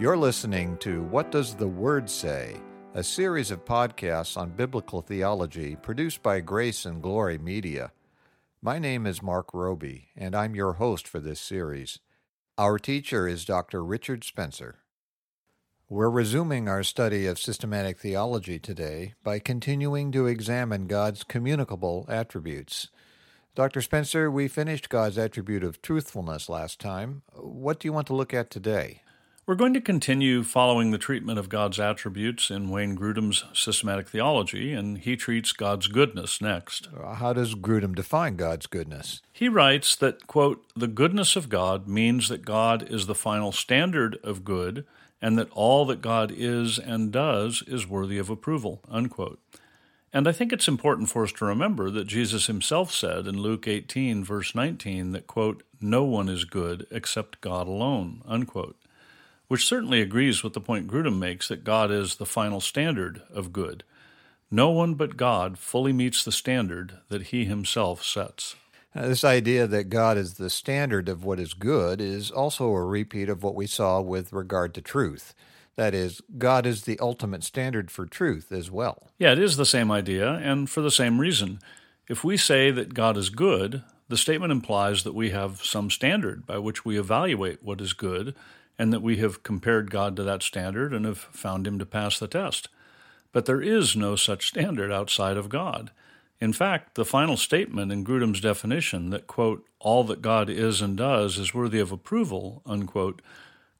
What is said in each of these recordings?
You're listening to What Does the Word Say? A series of podcasts on biblical theology produced by Grace and Glory Media. My name is Marc Roby, and I'm your host for this series. Our teacher is Dr. Richard Spencer. We're resuming our study of systematic theology today by continuing to examine God's communicable attributes. Dr. Spencer, we finished God's attribute of truthfulness last time. What do you want to look at today? We're going to continue following the treatment of God's attributes in Wayne Grudem's systematic theology, and he treats God's goodness next. Uh, how does Grudem define God's goodness? He writes that, quote, the goodness of God means that God is the final standard of good and that all that God is and does is worthy of approval, unquote. And I think it's important for us to remember that Jesus himself said in Luke 18, verse 19, that, quote, no one is good except God alone, unquote which certainly agrees with the point Grudem makes that God is the final standard of good. No one but God fully meets the standard that he himself sets. Now, this idea that God is the standard of what is good is also a repeat of what we saw with regard to truth. That is, God is the ultimate standard for truth as well. Yeah, it is the same idea, and for the same reason. If we say that God is good, the statement implies that we have some standard by which we evaluate what is good and that we have compared God to that standard and have found him to pass the test. But there is no such standard outside of God. In fact, the final statement in Grudem's definition that, quote, all that God is and does is worthy of approval, unquote,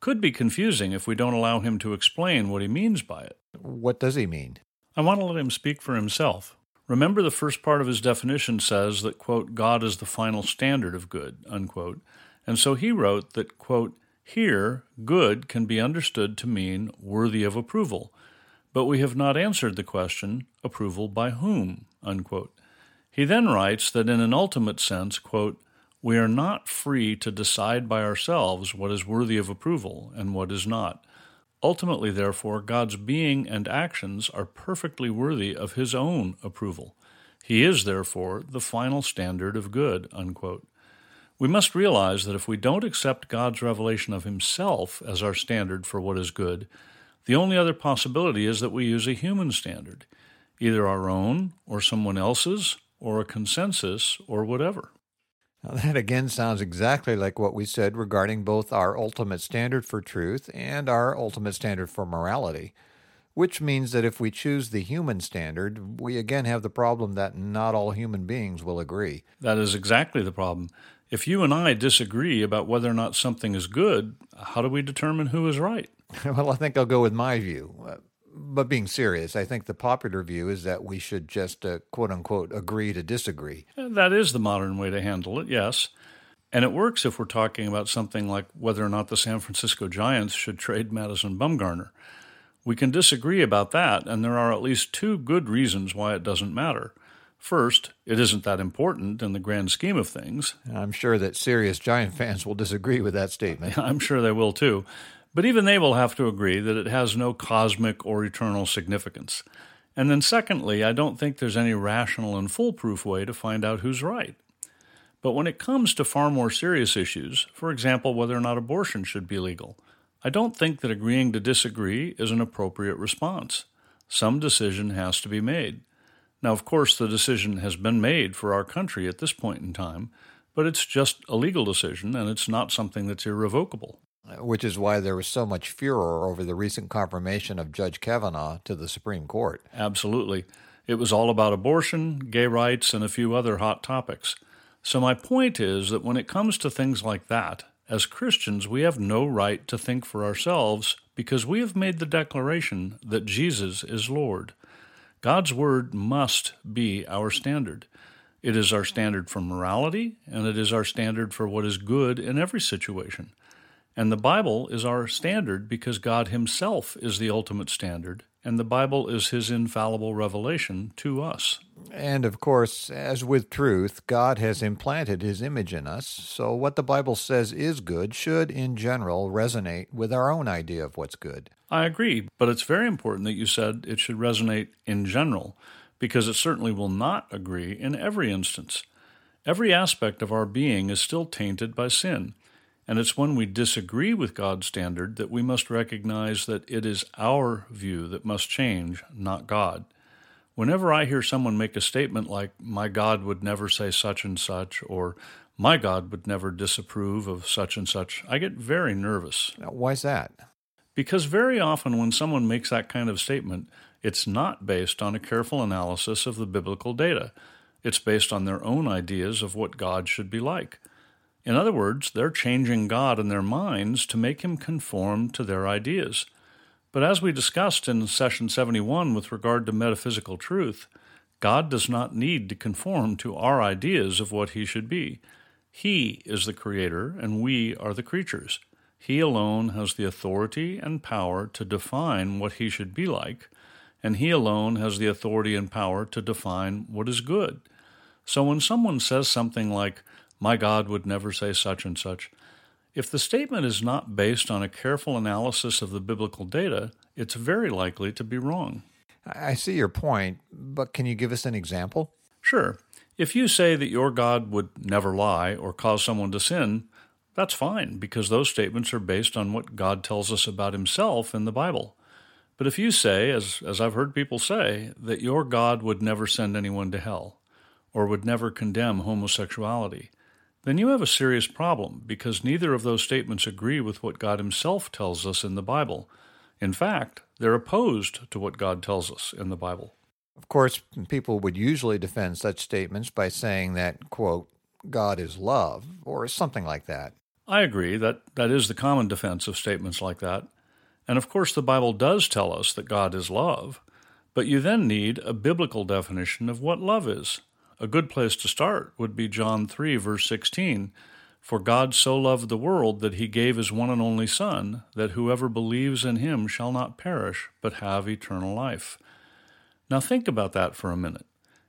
could be confusing if we don't allow him to explain what he means by it. What does he mean? I want to let him speak for himself. Remember, the first part of his definition says that, quote, God is the final standard of good, unquote. And so he wrote that, quote, here, good can be understood to mean worthy of approval, but we have not answered the question, approval by whom? Unquote. He then writes that in an ultimate sense, quote, we are not free to decide by ourselves what is worthy of approval and what is not. Ultimately, therefore, God's being and actions are perfectly worthy of His own approval. He is, therefore, the final standard of good. Unquote. We must realize that if we don't accept God's revelation of Himself as our standard for what is good, the only other possibility is that we use a human standard, either our own or someone else's or a consensus or whatever. Now, that again sounds exactly like what we said regarding both our ultimate standard for truth and our ultimate standard for morality, which means that if we choose the human standard, we again have the problem that not all human beings will agree. That is exactly the problem. If you and I disagree about whether or not something is good, how do we determine who is right? well, I think I'll go with my view. But being serious, I think the popular view is that we should just uh, quote unquote agree to disagree. That is the modern way to handle it, yes. And it works if we're talking about something like whether or not the San Francisco Giants should trade Madison Bumgarner. We can disagree about that, and there are at least two good reasons why it doesn't matter. First, it isn't that important in the grand scheme of things. I'm sure that serious Giant fans will disagree with that statement. I'm sure they will too. But even they will have to agree that it has no cosmic or eternal significance. And then, secondly, I don't think there's any rational and foolproof way to find out who's right. But when it comes to far more serious issues, for example, whether or not abortion should be legal, I don't think that agreeing to disagree is an appropriate response. Some decision has to be made. Now, of course, the decision has been made for our country at this point in time, but it's just a legal decision and it's not something that's irrevocable. Which is why there was so much furor over the recent confirmation of Judge Kavanaugh to the Supreme Court. Absolutely. It was all about abortion, gay rights, and a few other hot topics. So, my point is that when it comes to things like that, as Christians, we have no right to think for ourselves because we have made the declaration that Jesus is Lord. God's Word must be our standard. It is our standard for morality, and it is our standard for what is good in every situation. And the Bible is our standard because God Himself is the ultimate standard, and the Bible is His infallible revelation to us. And of course, as with truth, God has implanted His image in us, so what the Bible says is good should, in general, resonate with our own idea of what's good. I agree, but it's very important that you said it should resonate in general, because it certainly will not agree in every instance. Every aspect of our being is still tainted by sin And it's when we disagree with God's standard that we must recognize that it is our view that must change, not God. Whenever I hear someone make a statement like, My God would never say such and such, or My God would never disapprove of such and such, I get very nervous. Why is that? Because very often when someone makes that kind of statement, it's not based on a careful analysis of the biblical data. It's based on their own ideas of what God should be like. In other words, they're changing God in their minds to make him conform to their ideas. But as we discussed in session 71 with regard to metaphysical truth, God does not need to conform to our ideas of what he should be. He is the creator, and we are the creatures. He alone has the authority and power to define what he should be like, and he alone has the authority and power to define what is good. So when someone says something like, my God would never say such and such. If the statement is not based on a careful analysis of the biblical data, it's very likely to be wrong. I see your point, but can you give us an example? Sure. If you say that your God would never lie or cause someone to sin, that's fine because those statements are based on what God tells us about himself in the Bible. But if you say, as, as I've heard people say, that your God would never send anyone to hell or would never condemn homosexuality, then you have a serious problem because neither of those statements agree with what God Himself tells us in the Bible. In fact, they're opposed to what God tells us in the Bible. Of course, people would usually defend such statements by saying that, quote, God is love, or something like that. I agree that that is the common defense of statements like that. And of course, the Bible does tell us that God is love, but you then need a biblical definition of what love is. A good place to start would be John 3, verse 16. For God so loved the world that he gave his one and only Son, that whoever believes in him shall not perish, but have eternal life. Now think about that for a minute.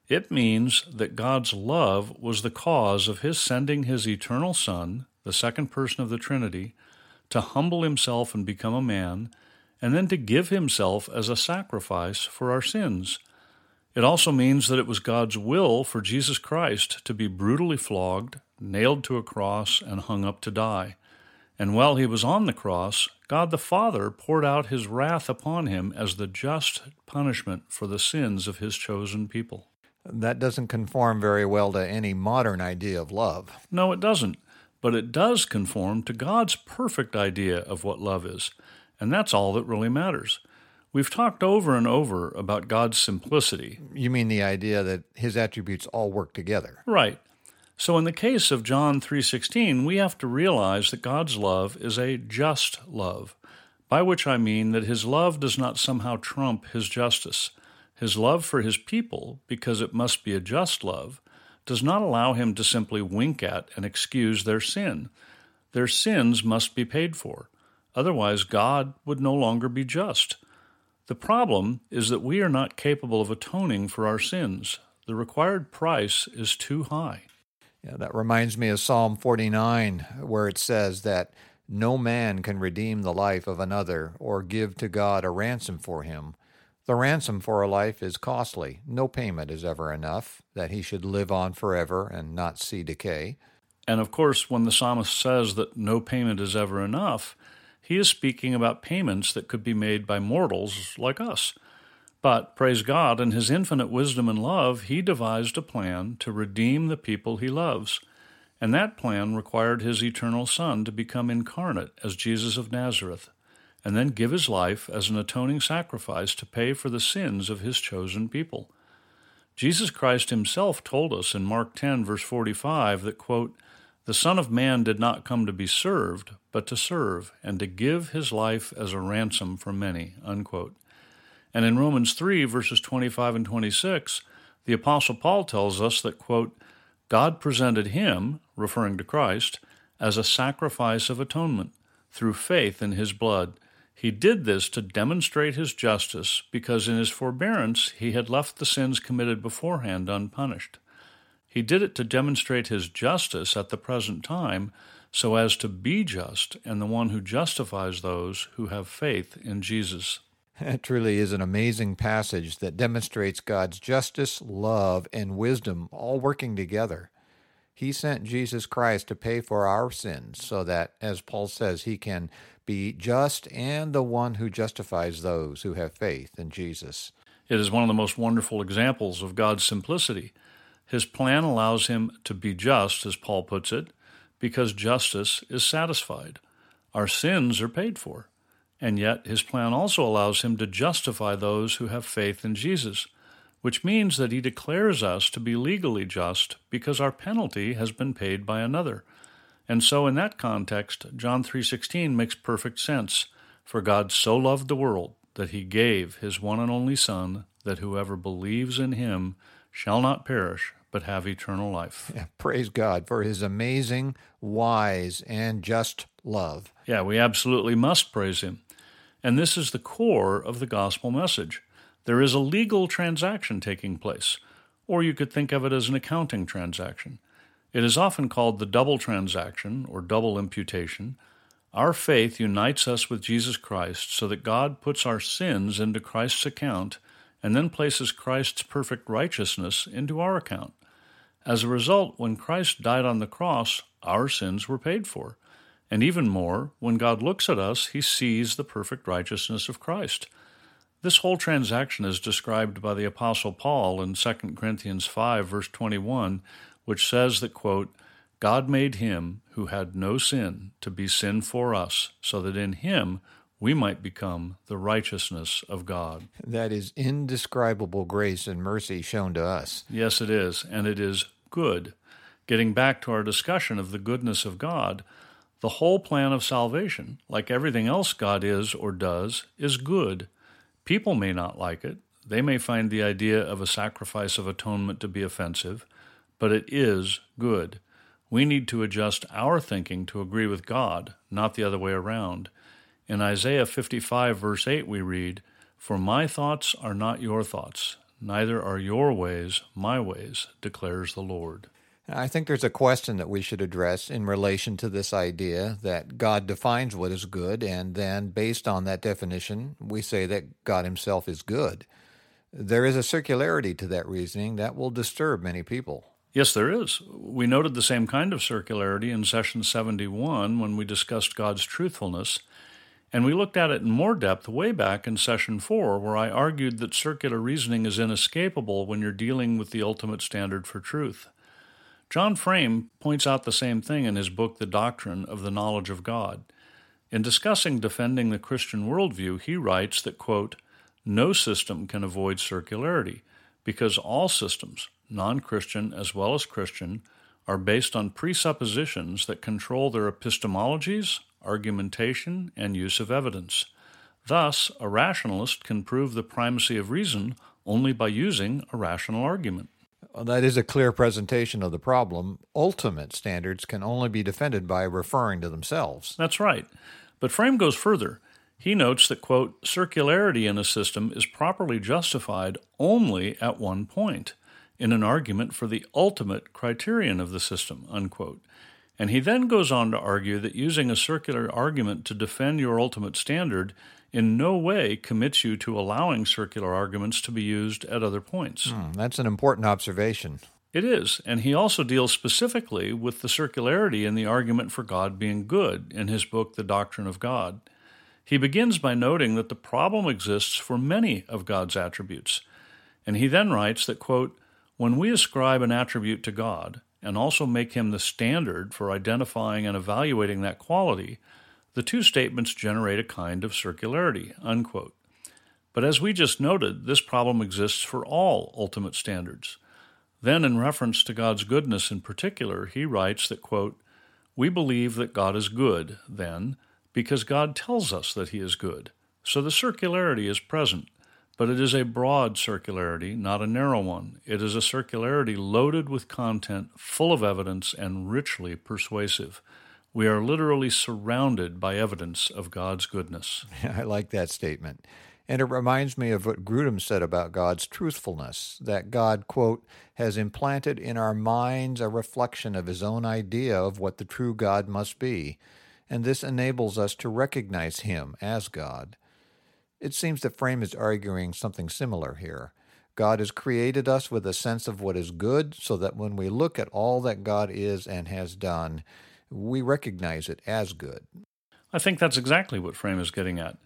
It means that God's love was the cause of his sending his eternal Son, the second person of the Trinity, to humble himself and become a man, and then to give himself as a sacrifice for our sins. It also means that it was God's will for Jesus Christ to be brutally flogged, nailed to a cross, and hung up to die. And while he was on the cross, God the Father poured out his wrath upon him as the just punishment for the sins of his chosen people. That doesn't conform very well to any modern idea of love. No, it doesn't. But it does conform to God's perfect idea of what love is. And that's all that really matters. We've talked over and over about God's simplicity. You mean the idea that his attributes all work together? Right. So in the case of John 3:16, we have to realize that God's love is a just love, by which I mean that his love does not somehow trump his justice. His love for his people, because it must be a just love, does not allow him to simply wink at and excuse their sin. Their sins must be paid for. Otherwise, God would no longer be just. The problem is that we are not capable of atoning for our sins. The required price is too high. Yeah, that reminds me of Psalm 49, where it says that no man can redeem the life of another or give to God a ransom for him. The ransom for a life is costly. No payment is ever enough, that he should live on forever and not see decay. And of course, when the psalmist says that no payment is ever enough, he is speaking about payments that could be made by mortals like us. But, praise God, in his infinite wisdom and love, he devised a plan to redeem the people he loves. And that plan required his eternal Son to become incarnate as Jesus of Nazareth, and then give his life as an atoning sacrifice to pay for the sins of his chosen people. Jesus Christ himself told us in Mark 10, verse 45, that, quote, the Son of Man did not come to be served, but to serve, and to give his life as a ransom for many. Unquote. And in Romans 3, verses 25 and 26, the Apostle Paul tells us that, quote, God presented him, referring to Christ, as a sacrifice of atonement through faith in his blood. He did this to demonstrate his justice because in his forbearance he had left the sins committed beforehand unpunished. He did it to demonstrate his justice at the present time, so as to be just and the one who justifies those who have faith in Jesus. It truly is an amazing passage that demonstrates God's justice, love, and wisdom all working together. He sent Jesus Christ to pay for our sins so that, as Paul says, he can be just and the one who justifies those who have faith in Jesus. It is one of the most wonderful examples of God's simplicity. His plan allows him to be just, as Paul puts it, because justice is satisfied. Our sins are paid for. And yet, his plan also allows him to justify those who have faith in Jesus, which means that he declares us to be legally just because our penalty has been paid by another. And so in that context, John 3:16 makes perfect sense, for God so loved the world that he gave his one and only son that whoever believes in him shall not perish but have eternal life. Yeah, praise God for his amazing, wise, and just love. Yeah, we absolutely must praise him. And this is the core of the gospel message. There is a legal transaction taking place, or you could think of it as an accounting transaction. It is often called the double transaction or double imputation. Our faith unites us with Jesus Christ so that God puts our sins into Christ's account and then places Christ's perfect righteousness into our account. As a result, when Christ died on the cross, our sins were paid for. And even more, when God looks at us, he sees the perfect righteousness of Christ. This whole transaction is described by the Apostle Paul in 2 Corinthians 5, verse 21, which says that, quote, God made him who had no sin to be sin for us, so that in him we might become the righteousness of God. That is indescribable grace and mercy shown to us. Yes, it is, and it is good. Getting back to our discussion of the goodness of God, the whole plan of salvation, like everything else God is or does, is good. People may not like it. They may find the idea of a sacrifice of atonement to be offensive, but it is good. We need to adjust our thinking to agree with God, not the other way around. In Isaiah 55, verse 8, we read, For my thoughts are not your thoughts, neither are your ways my ways, declares the Lord. I think there's a question that we should address in relation to this idea that God defines what is good, and then based on that definition, we say that God Himself is good. There is a circularity to that reasoning that will disturb many people. Yes, there is. We noted the same kind of circularity in session 71 when we discussed God's truthfulness, and we looked at it in more depth way back in session 4, where I argued that circular reasoning is inescapable when you're dealing with the ultimate standard for truth. John Frame points out the same thing in his book, The Doctrine of the Knowledge of God. In discussing defending the Christian worldview, he writes that, quote, no system can avoid circularity because all systems, non Christian as well as Christian, are based on presuppositions that control their epistemologies, argumentation, and use of evidence. Thus, a rationalist can prove the primacy of reason only by using a rational argument. Well, that is a clear presentation of the problem. Ultimate standards can only be defended by referring to themselves. That's right. But Frame goes further. He notes that, quote, circularity in a system is properly justified only at one point, in an argument for the ultimate criterion of the system, unquote. And he then goes on to argue that using a circular argument to defend your ultimate standard in no way commits you to allowing circular arguments to be used at other points. Hmm, that's an important observation. It is, and he also deals specifically with the circularity in the argument for God being good in his book, The Doctrine of God. He begins by noting that the problem exists for many of God's attributes, and he then writes that, quote, when we ascribe an attribute to God and also make him the standard for identifying and evaluating that quality, the two statements generate a kind of circularity. Unquote. But as we just noted, this problem exists for all ultimate standards. Then, in reference to God's goodness in particular, he writes that, quote, We believe that God is good, then, because God tells us that he is good. So the circularity is present, but it is a broad circularity, not a narrow one. It is a circularity loaded with content, full of evidence, and richly persuasive. We are literally surrounded by evidence of God's goodness. I like that statement. And it reminds me of what Grudem said about God's truthfulness that God, quote, has implanted in our minds a reflection of his own idea of what the true God must be, and this enables us to recognize him as God. It seems that Frame is arguing something similar here. God has created us with a sense of what is good so that when we look at all that God is and has done, we recognize it as good. I think that's exactly what Frame is getting at.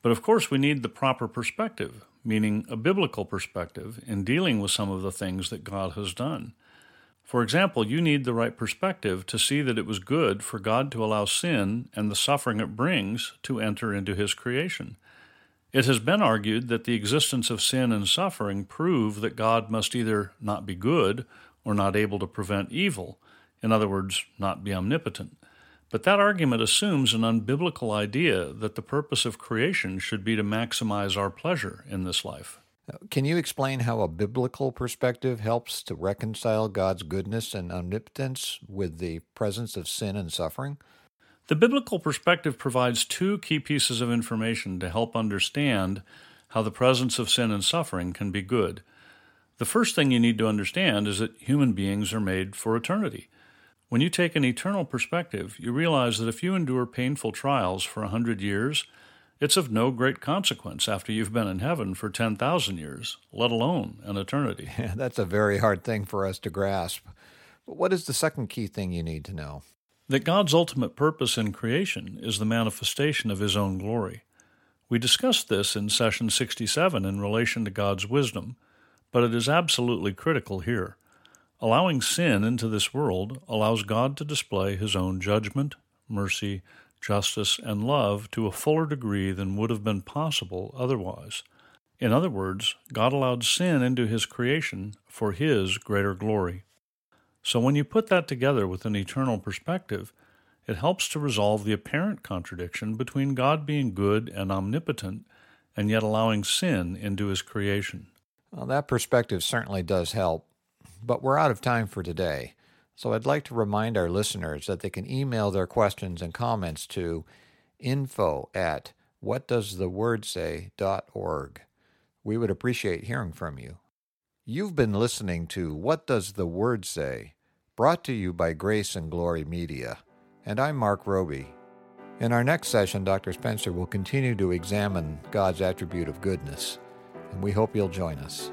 But of course, we need the proper perspective, meaning a biblical perspective, in dealing with some of the things that God has done. For example, you need the right perspective to see that it was good for God to allow sin and the suffering it brings to enter into His creation. It has been argued that the existence of sin and suffering prove that God must either not be good or not able to prevent evil, in other words, not be omnipotent. But that argument assumes an unbiblical idea that the purpose of creation should be to maximize our pleasure in this life. Can you explain how a biblical perspective helps to reconcile God's goodness and omnipotence with the presence of sin and suffering? The biblical perspective provides two key pieces of information to help understand how the presence of sin and suffering can be good. The first thing you need to understand is that human beings are made for eternity. When you take an eternal perspective, you realize that if you endure painful trials for a hundred years, it's of no great consequence after you've been in heaven for 10,000 years, let alone an eternity. Yeah, that's a very hard thing for us to grasp. But what is the second key thing you need to know? That God's ultimate purpose in creation is the manifestation of His own glory. We discussed this in session 67 in relation to God's wisdom, but it is absolutely critical here. Allowing sin into this world allows God to display his own judgment, mercy, justice, and love to a fuller degree than would have been possible otherwise. In other words, God allowed sin into his creation for his greater glory. So when you put that together with an eternal perspective, it helps to resolve the apparent contradiction between God being good and omnipotent and yet allowing sin into his creation. Well, that perspective certainly does help. But we're out of time for today, so I'd like to remind our listeners that they can email their questions and comments to info at whatdoesthewordsay.org. We would appreciate hearing from you. You've been listening to What Does the Word Say? brought to you by Grace and Glory Media. And I'm Marc Roby. In our next session, Dr. Spencer will continue to examine God's attribute of goodness, and we hope you'll join us.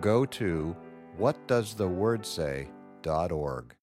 go to whatdoesthewordsay.org.